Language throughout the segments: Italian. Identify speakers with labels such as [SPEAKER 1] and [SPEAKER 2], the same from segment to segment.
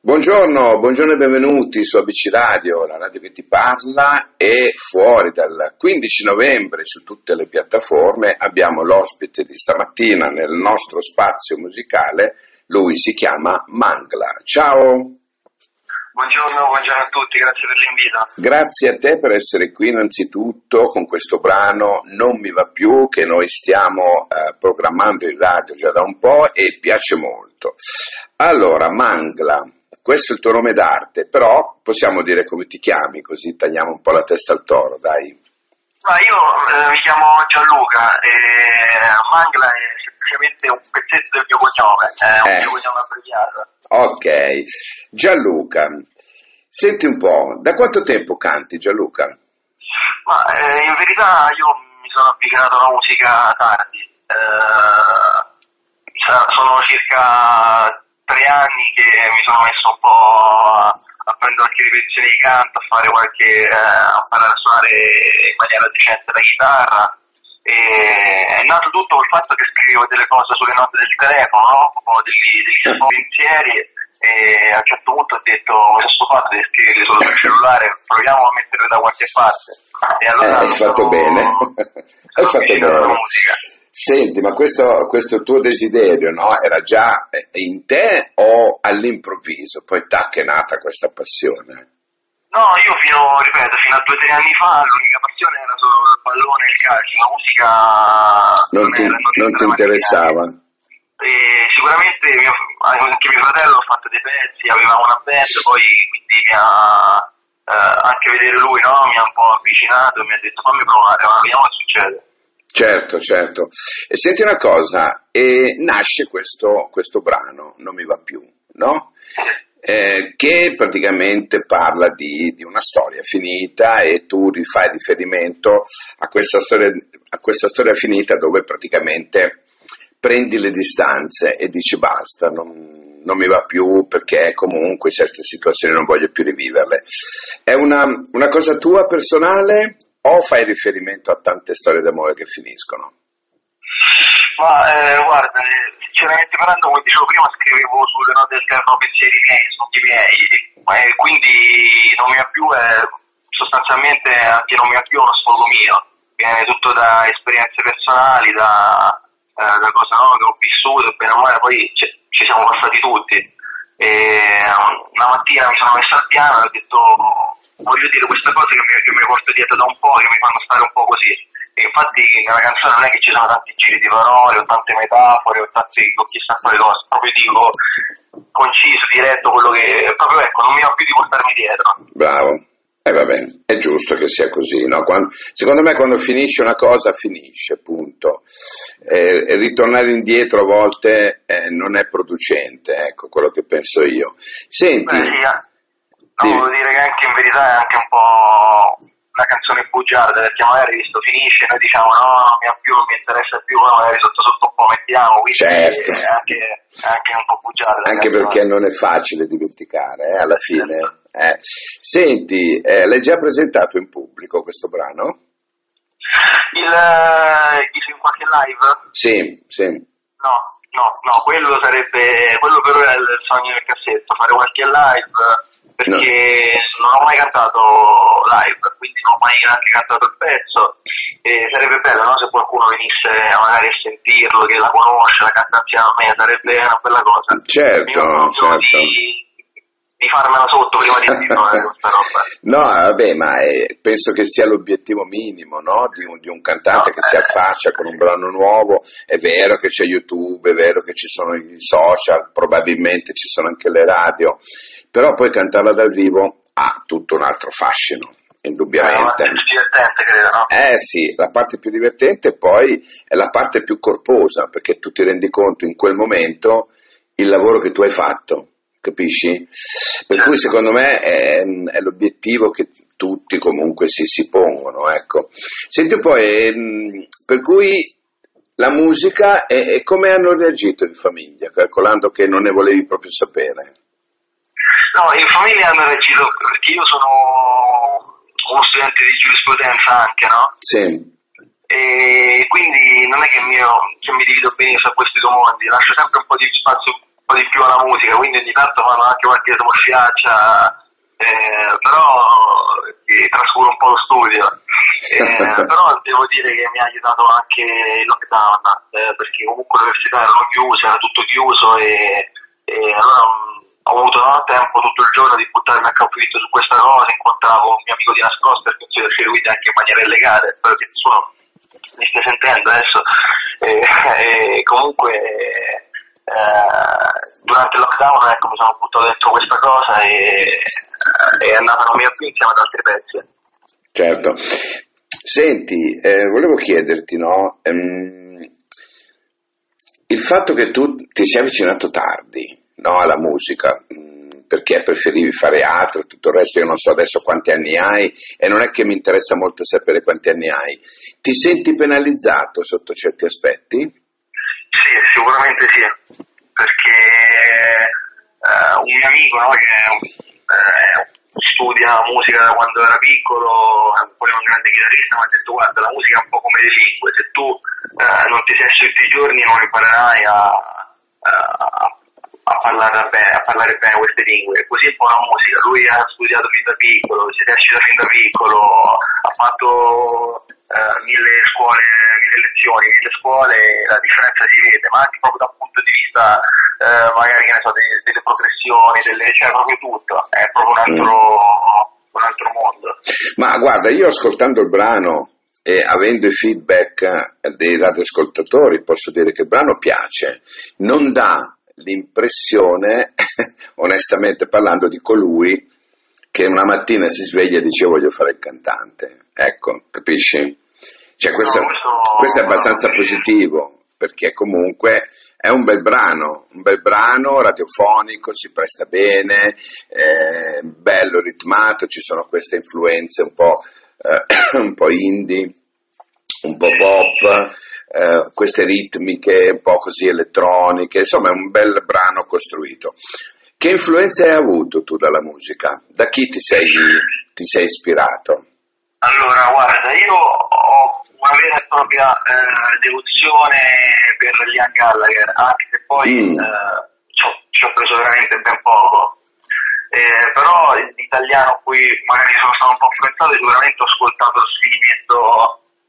[SPEAKER 1] Buongiorno, buongiorno e benvenuti su ABC Radio, la radio che ti parla e fuori dal 15 novembre su tutte le piattaforme abbiamo l'ospite di stamattina nel nostro spazio musicale, lui si chiama Mangla. Ciao!
[SPEAKER 2] Buongiorno, buongiorno a tutti, grazie per l'invito.
[SPEAKER 1] Grazie a te per essere qui innanzitutto con questo brano Non mi va più che noi stiamo eh, programmando in radio già da un po' e piace molto. Allora, Mangla, questo è il tuo nome d'arte, però possiamo dire come ti chiami così tagliamo un po' la testa al toro, dai.
[SPEAKER 2] Ma io eh, mi chiamo Gianluca e Mangla è semplicemente un pezzetto del mio cognome, è un
[SPEAKER 1] Eh.
[SPEAKER 2] mio cognome abbreviato.
[SPEAKER 1] Ok, Gianluca, senti un po', da quanto tempo canti Gianluca?
[SPEAKER 2] Ma eh, in verità io mi sono avvicinato alla musica tardi, Eh, sono circa tre anni che mi sono messo un po' a, a prendere qualche ripetizione di canto, a fare qualche, eh, a imparare a suonare in maniera decente la chitarra. E è nato tutto col fatto che scrivevo delle cose sulle note del telefono, no? un po' degli, degli pensieri e a un certo punto ho detto ho stufato di scriverli solo sul cellulare, proviamo a metterli da qualche parte. E allora
[SPEAKER 1] Eh, hai
[SPEAKER 2] sono-
[SPEAKER 1] fatto bene, hai
[SPEAKER 2] sono
[SPEAKER 1] fatto bene.
[SPEAKER 2] musica.
[SPEAKER 1] Senti, ma questo, questo tuo desiderio no, era già eh, in te o all'improvviso? Poi tac è nata questa passione?
[SPEAKER 2] No, io fino, ripeto, fino a due o tre anni fa l'unica passione era solo il pallone e il calcio, la musica
[SPEAKER 1] Non ti,
[SPEAKER 2] era-
[SPEAKER 1] non ti
[SPEAKER 2] era mai
[SPEAKER 1] interessava?
[SPEAKER 2] E sicuramente mio, anche mio fratello ha fatto dei pezzi, aveva una band, poi quindi mi ha, eh, anche vedere lui no, mi ha un po' avvicinato e mi ha detto fammi provare, ma vediamo che succede.
[SPEAKER 1] Certo, certo. E senti una cosa, e nasce questo, questo brano, Non mi va più, no? Eh, che praticamente parla di, di una storia finita e tu rifai riferimento a questa storia, a questa storia finita dove praticamente prendi le distanze e dici basta, non, non mi va più perché comunque certe situazioni non voglio più riviverle. È una, una cosa tua personale o fai riferimento a tante storie d'amore che finiscono?
[SPEAKER 2] Ma eh, guarda, eh, sinceramente parlando, come dicevo prima, scrivevo sulle note telefono pensieri miei, sogni miei, e quindi non mi va più è sostanzialmente anche non mi va più uno sfogo mio, viene tutto da esperienze personali, da, eh, da cose no, che ho vissuto, bene o male, poi ci, ci siamo passati tutti. E una mattina mi sono messo al piano e ho detto voglio dire queste cose che mi, che mi porto dietro da un po', che mi fanno stare un po' così. E infatti nella canzone non è che ci sono tanti giri di parole, o tante metafore, o tanti o chissà quale cosa, proprio dico conciso, diretto, quello che proprio ecco, non mi va più di portarmi dietro.
[SPEAKER 1] Bravo. E va bene, è giusto che sia così, no? Quando- secondo me quando finisce una cosa finisce, punto. Eh, ritornare indietro a volte eh, non è producente, ecco quello che penso io. Senti,
[SPEAKER 2] Beh, sì, eh. no, devo dire che anche in verità è anche un po' bugiarda, perché magari visto finisce noi diciamo no, non mi più, non mi interessa più, ma magari sotto sotto un po' mettiamo, quindi
[SPEAKER 1] Certo.
[SPEAKER 2] è anche, anche un po' bugiarda. la
[SPEAKER 1] anche
[SPEAKER 2] canzone.
[SPEAKER 1] perché non è facile dimenticare, eh, alla fine.
[SPEAKER 2] Certo.
[SPEAKER 1] eh. Senti, eh, l'hai già presentato in pubblico questo brano?
[SPEAKER 2] Il, eh, dici in qualche live?
[SPEAKER 1] Sì, sì.
[SPEAKER 2] No, no, no, quello sarebbe, quello però è il sogno del cassetto, fare qualche live, perché non ho mai cantato live, quindi non ho mai neanche cantato il pezzo, e sarebbe bello no, se qualcuno venisse magari a sentirlo, che la conosce, la canta insieme a me, sarebbe una bella cosa.
[SPEAKER 1] Certo,
[SPEAKER 2] proprio
[SPEAKER 1] certo.
[SPEAKER 2] Di, di farmela sotto prima di dirlo, questa roba.
[SPEAKER 1] No, vabbè, ma eh, penso che sia l'obiettivo minimo no? di, un, di un cantante
[SPEAKER 2] No,
[SPEAKER 1] che si
[SPEAKER 2] eh.
[SPEAKER 1] affaccia con un brano nuovo. È vero che c'è YouTube, è vero che ci sono i social, probabilmente ci sono anche le radio, però poi cantarla dal vivo ha tutto un altro fascino, indubbiamente.
[SPEAKER 2] più divertente, credo, no?
[SPEAKER 1] Eh sì, la parte più divertente poi è la parte più corposa, perché tu ti rendi conto in quel momento il lavoro che tu hai fatto, capisci? Per cui secondo me è, è l'obiettivo che tutti comunque si, si pongono, ecco. Senti un po', ehm, per cui la musica e come hanno reagito in famiglia, calcolando che non ne volevi proprio sapere?
[SPEAKER 2] No, in famiglia hanno reagito perché io sono uno studente di giurisprudenza anche, no?
[SPEAKER 1] Sì,
[SPEAKER 2] E quindi non è che, mio, che mi divido benissimo a questi due mondi, lascio sempre un po' di spazio po' di più alla musica, quindi ogni tanto fanno anche qualche smosciaccia, eh, però eh, trascuro un po' lo studio. Eh, però devo dire che mi ha aiutato anche il lockdown, eh, perché comunque l'università era chiusa, era tutto chiuso e, e allora mh, ho avuto no, tempo tutto il giorno di buttarmi a capito su questa cosa, incontravo un mio amico di nascosto non si riusciva guida anche in maniera illegale, spero che nessuno mi stia sentendo adesso. E, e comunque eh, durante il lockdown ecco, mi sono buttato dentro questa cosa e è andata non mio più insieme ad altri pezzi.
[SPEAKER 1] Certo. Senti, eh, volevo chiederti, no? Ehm, il fatto che tu ti sia avvicinato tardi no, alla musica, mh, perché preferivi fare altro, tutto il resto, io non so adesso quanti anni hai e non è che mi interessa molto sapere quanti anni hai, ti senti penalizzato sotto certi aspetti?
[SPEAKER 2] Sì, sicuramente sì, perché eh, un mio amico no, che eh, studia musica da quando era piccolo, poi è un grande chitarrista, mi ha detto guarda la musica è un po' come le lingue, se tu eh, non ti sei tutti i giorni non imparerai a, parlare bene, queste lingue, così è un la musica, lui ha studiato fin da piccolo, si è recita fin da piccolo, ha fatto eh, mille scuole, mille lezioni, mille scuole, la differenza si vede, ma anche proprio da un punto di vista eh, magari che ne so, delle, delle progressioni, delle, cioè proprio tutto, è proprio un altro, un altro mondo.
[SPEAKER 1] Ma guarda, io ascoltando il brano e avendo i feedback dei radioascoltatori posso dire che il brano piace, non dà l'impressione, onestamente parlando, di colui che una mattina si sveglia e dice voglio fare il cantante. Ecco, capisci? Cioè, questo, questo è abbastanza positivo, perché comunque è un bel brano, un bel brano radiofonico, si presta bene, è bello ritmato, ci sono queste influenze un po', eh, un po indie, un po' pop, eh, queste ritmiche un po' così elettroniche, insomma è un bel brano costruito. Che influenze hai avuto tu dalla musica? Da chi ti sei, ti sei ispirato?
[SPEAKER 2] Allora, guarda, io ho una vera e propria eh, devozione per Liam Gallagher, anche se poi mm. eh, ci ho preso veramente ben poco. Eh, però l'italiano a cui magari sono stato un po' influenzato sicuramente ho ascoltato lo sfinimento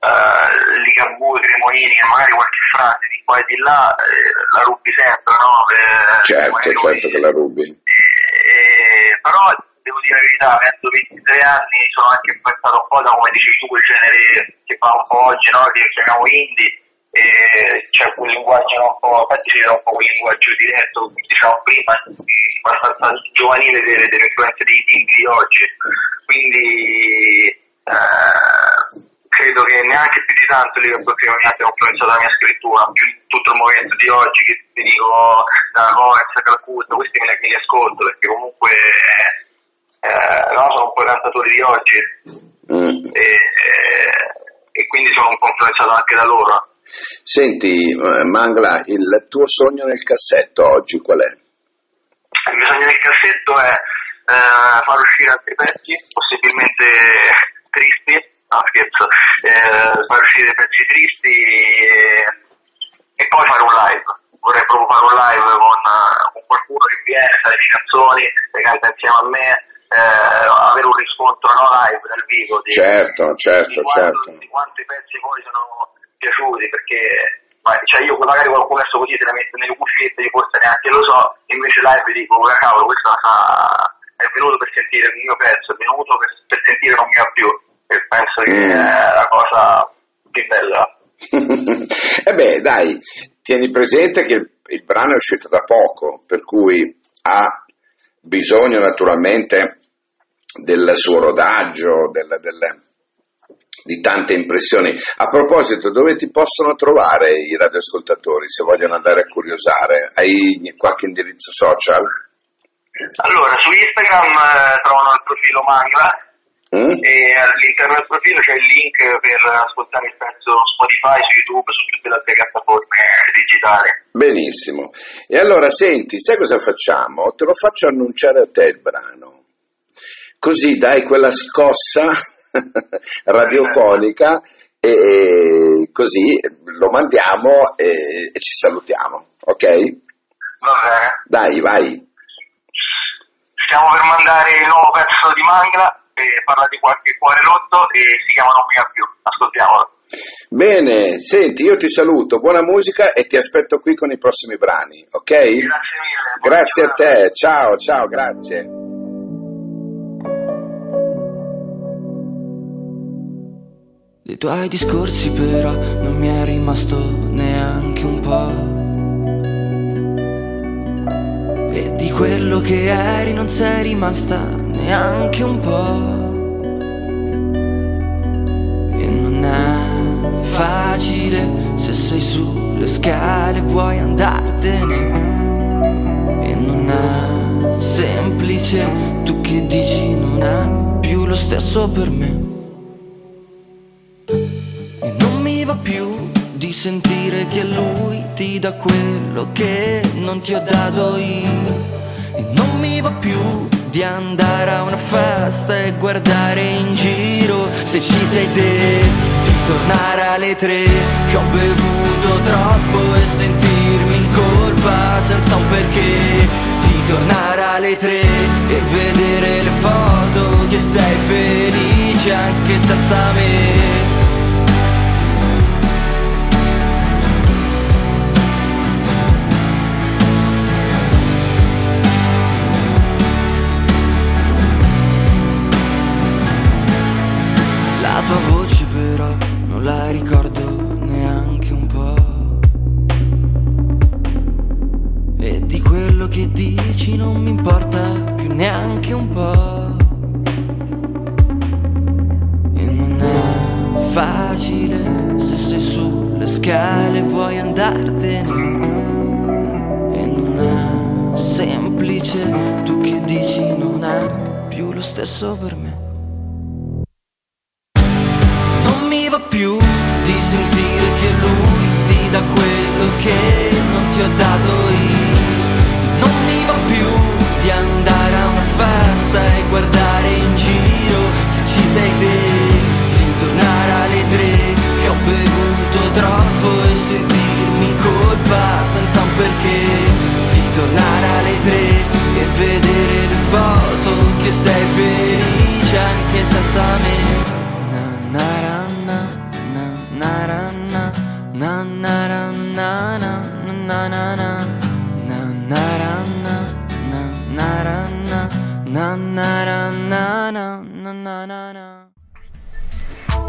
[SPEAKER 2] eh, Ligabue, Cremonini magari qualche frase di qua e di là eh, la rubi sempre, no?
[SPEAKER 1] Eh, certo, certo che la rubi.
[SPEAKER 2] Eh, però devo dire la verità, avendo 23 anni sono anche influenzato un po' da come dici tu quel genere che fa un po' oggi, no? che chiamiamo indie, e c'è quel linguaggio un po', infatti vede un po' quel linguaggio diretto, diciamo prima, abbastanza giovanile delle, delle influenze di, di oggi. Quindi eh, credo che neanche più di tanto Liverpool che mi abbia influenzato la mia scrittura, più tutto il movimento di oggi che ti dico da Lorenz a Calcutta, questi me li, me li ascolto perché comunque eh, no, sono un po' i cantatori di oggi mm. e, eh, e, quindi sono un po' influenzato anche da loro.
[SPEAKER 1] Senti eh, Mangla, il tuo sogno nel cassetto oggi qual è?
[SPEAKER 2] Il mio sogno nel cassetto è eh, far uscire altri pezzi, possibilmente tristi, no scherzo, eh, far uscire pezzi tristi e, e, poi fare un live. Vorrei proprio fare un live con, con qualcuno che viene, fa le mie canzoni, le canta insieme a me, eh, avere un riscontro no, live nel vivo di,
[SPEAKER 1] certo, certo,
[SPEAKER 2] di,
[SPEAKER 1] quanto,
[SPEAKER 2] certo. di quanto i pezzi poi sono piaciuti perché cioè io magari qualcuno messo così se la mette nelle cuffiette io forse neanche lo so invece live dico cavolo questo è venuto per sentire il mio pezzo è venuto per, per sentire non mi ha più e penso che mm. è la cosa più bella.
[SPEAKER 1] e eh beh, dai, tieni presente che il, il, brano è uscito da poco, per cui ha bisogno naturalmente del suo rodaggio, del, del, di tante impressioni. A proposito, dove ti possono trovare i radioascoltatori se vogliono andare a curiosare? Hai qualche indirizzo social?
[SPEAKER 2] Allora, su Instagram eh, trovano il profilo Mangla, Mm? E all'interno del profilo c'è il link per ascoltare il pezzo Spotify, su YouTube, su tutte le altre piattaforme digitali.
[SPEAKER 1] Benissimo. E allora senti, sai cosa facciamo? Te lo faccio annunciare a te il brano. Così dai quella scossa radiofonica e così lo mandiamo e, e ci salutiamo, ok?
[SPEAKER 2] Va bene.
[SPEAKER 1] Dai, vai.
[SPEAKER 2] Stiamo per mandare il nuovo pezzo di Mangla, e parla di qualche cuore rotto e si chiama Non mi ha più. Ascoltiamolo.
[SPEAKER 1] Bene, senti, io ti saluto, buona musica e ti aspetto qui con i prossimi brani, ok?
[SPEAKER 2] Grazie mille.
[SPEAKER 1] Grazie a te, ciao, ciao, grazie.
[SPEAKER 3] Dei tuoi discorsi però non mi è rimasto neanche un po'. E di quello che eri non sei rimasta neanche un po'. E non è facile se sei sulle scale e vuoi andartene. E non è semplice, tu che dici non è più lo stesso per me. E non mi va più di sentire che lui ti dà quello che non ti ho dato io. E non mi va più di andare a una festa e guardare in giro se ci sei te. Di tornare alle tre che ho bevuto troppo e sentirmi in colpa senza un perché. Di tornare alle tre e vedere le foto che sei felice anche senza me. La ricordo neanche un po'. E di quello che dici non mi importa più neanche un po'. E non è facile se sei sulle scale e vuoi andartene. E non è semplice, tu che dici non è più lo stesso per me. Dà quello che non ti ho dato io. Non mi va più di andare a una festa e guardare in giro se ci sei te.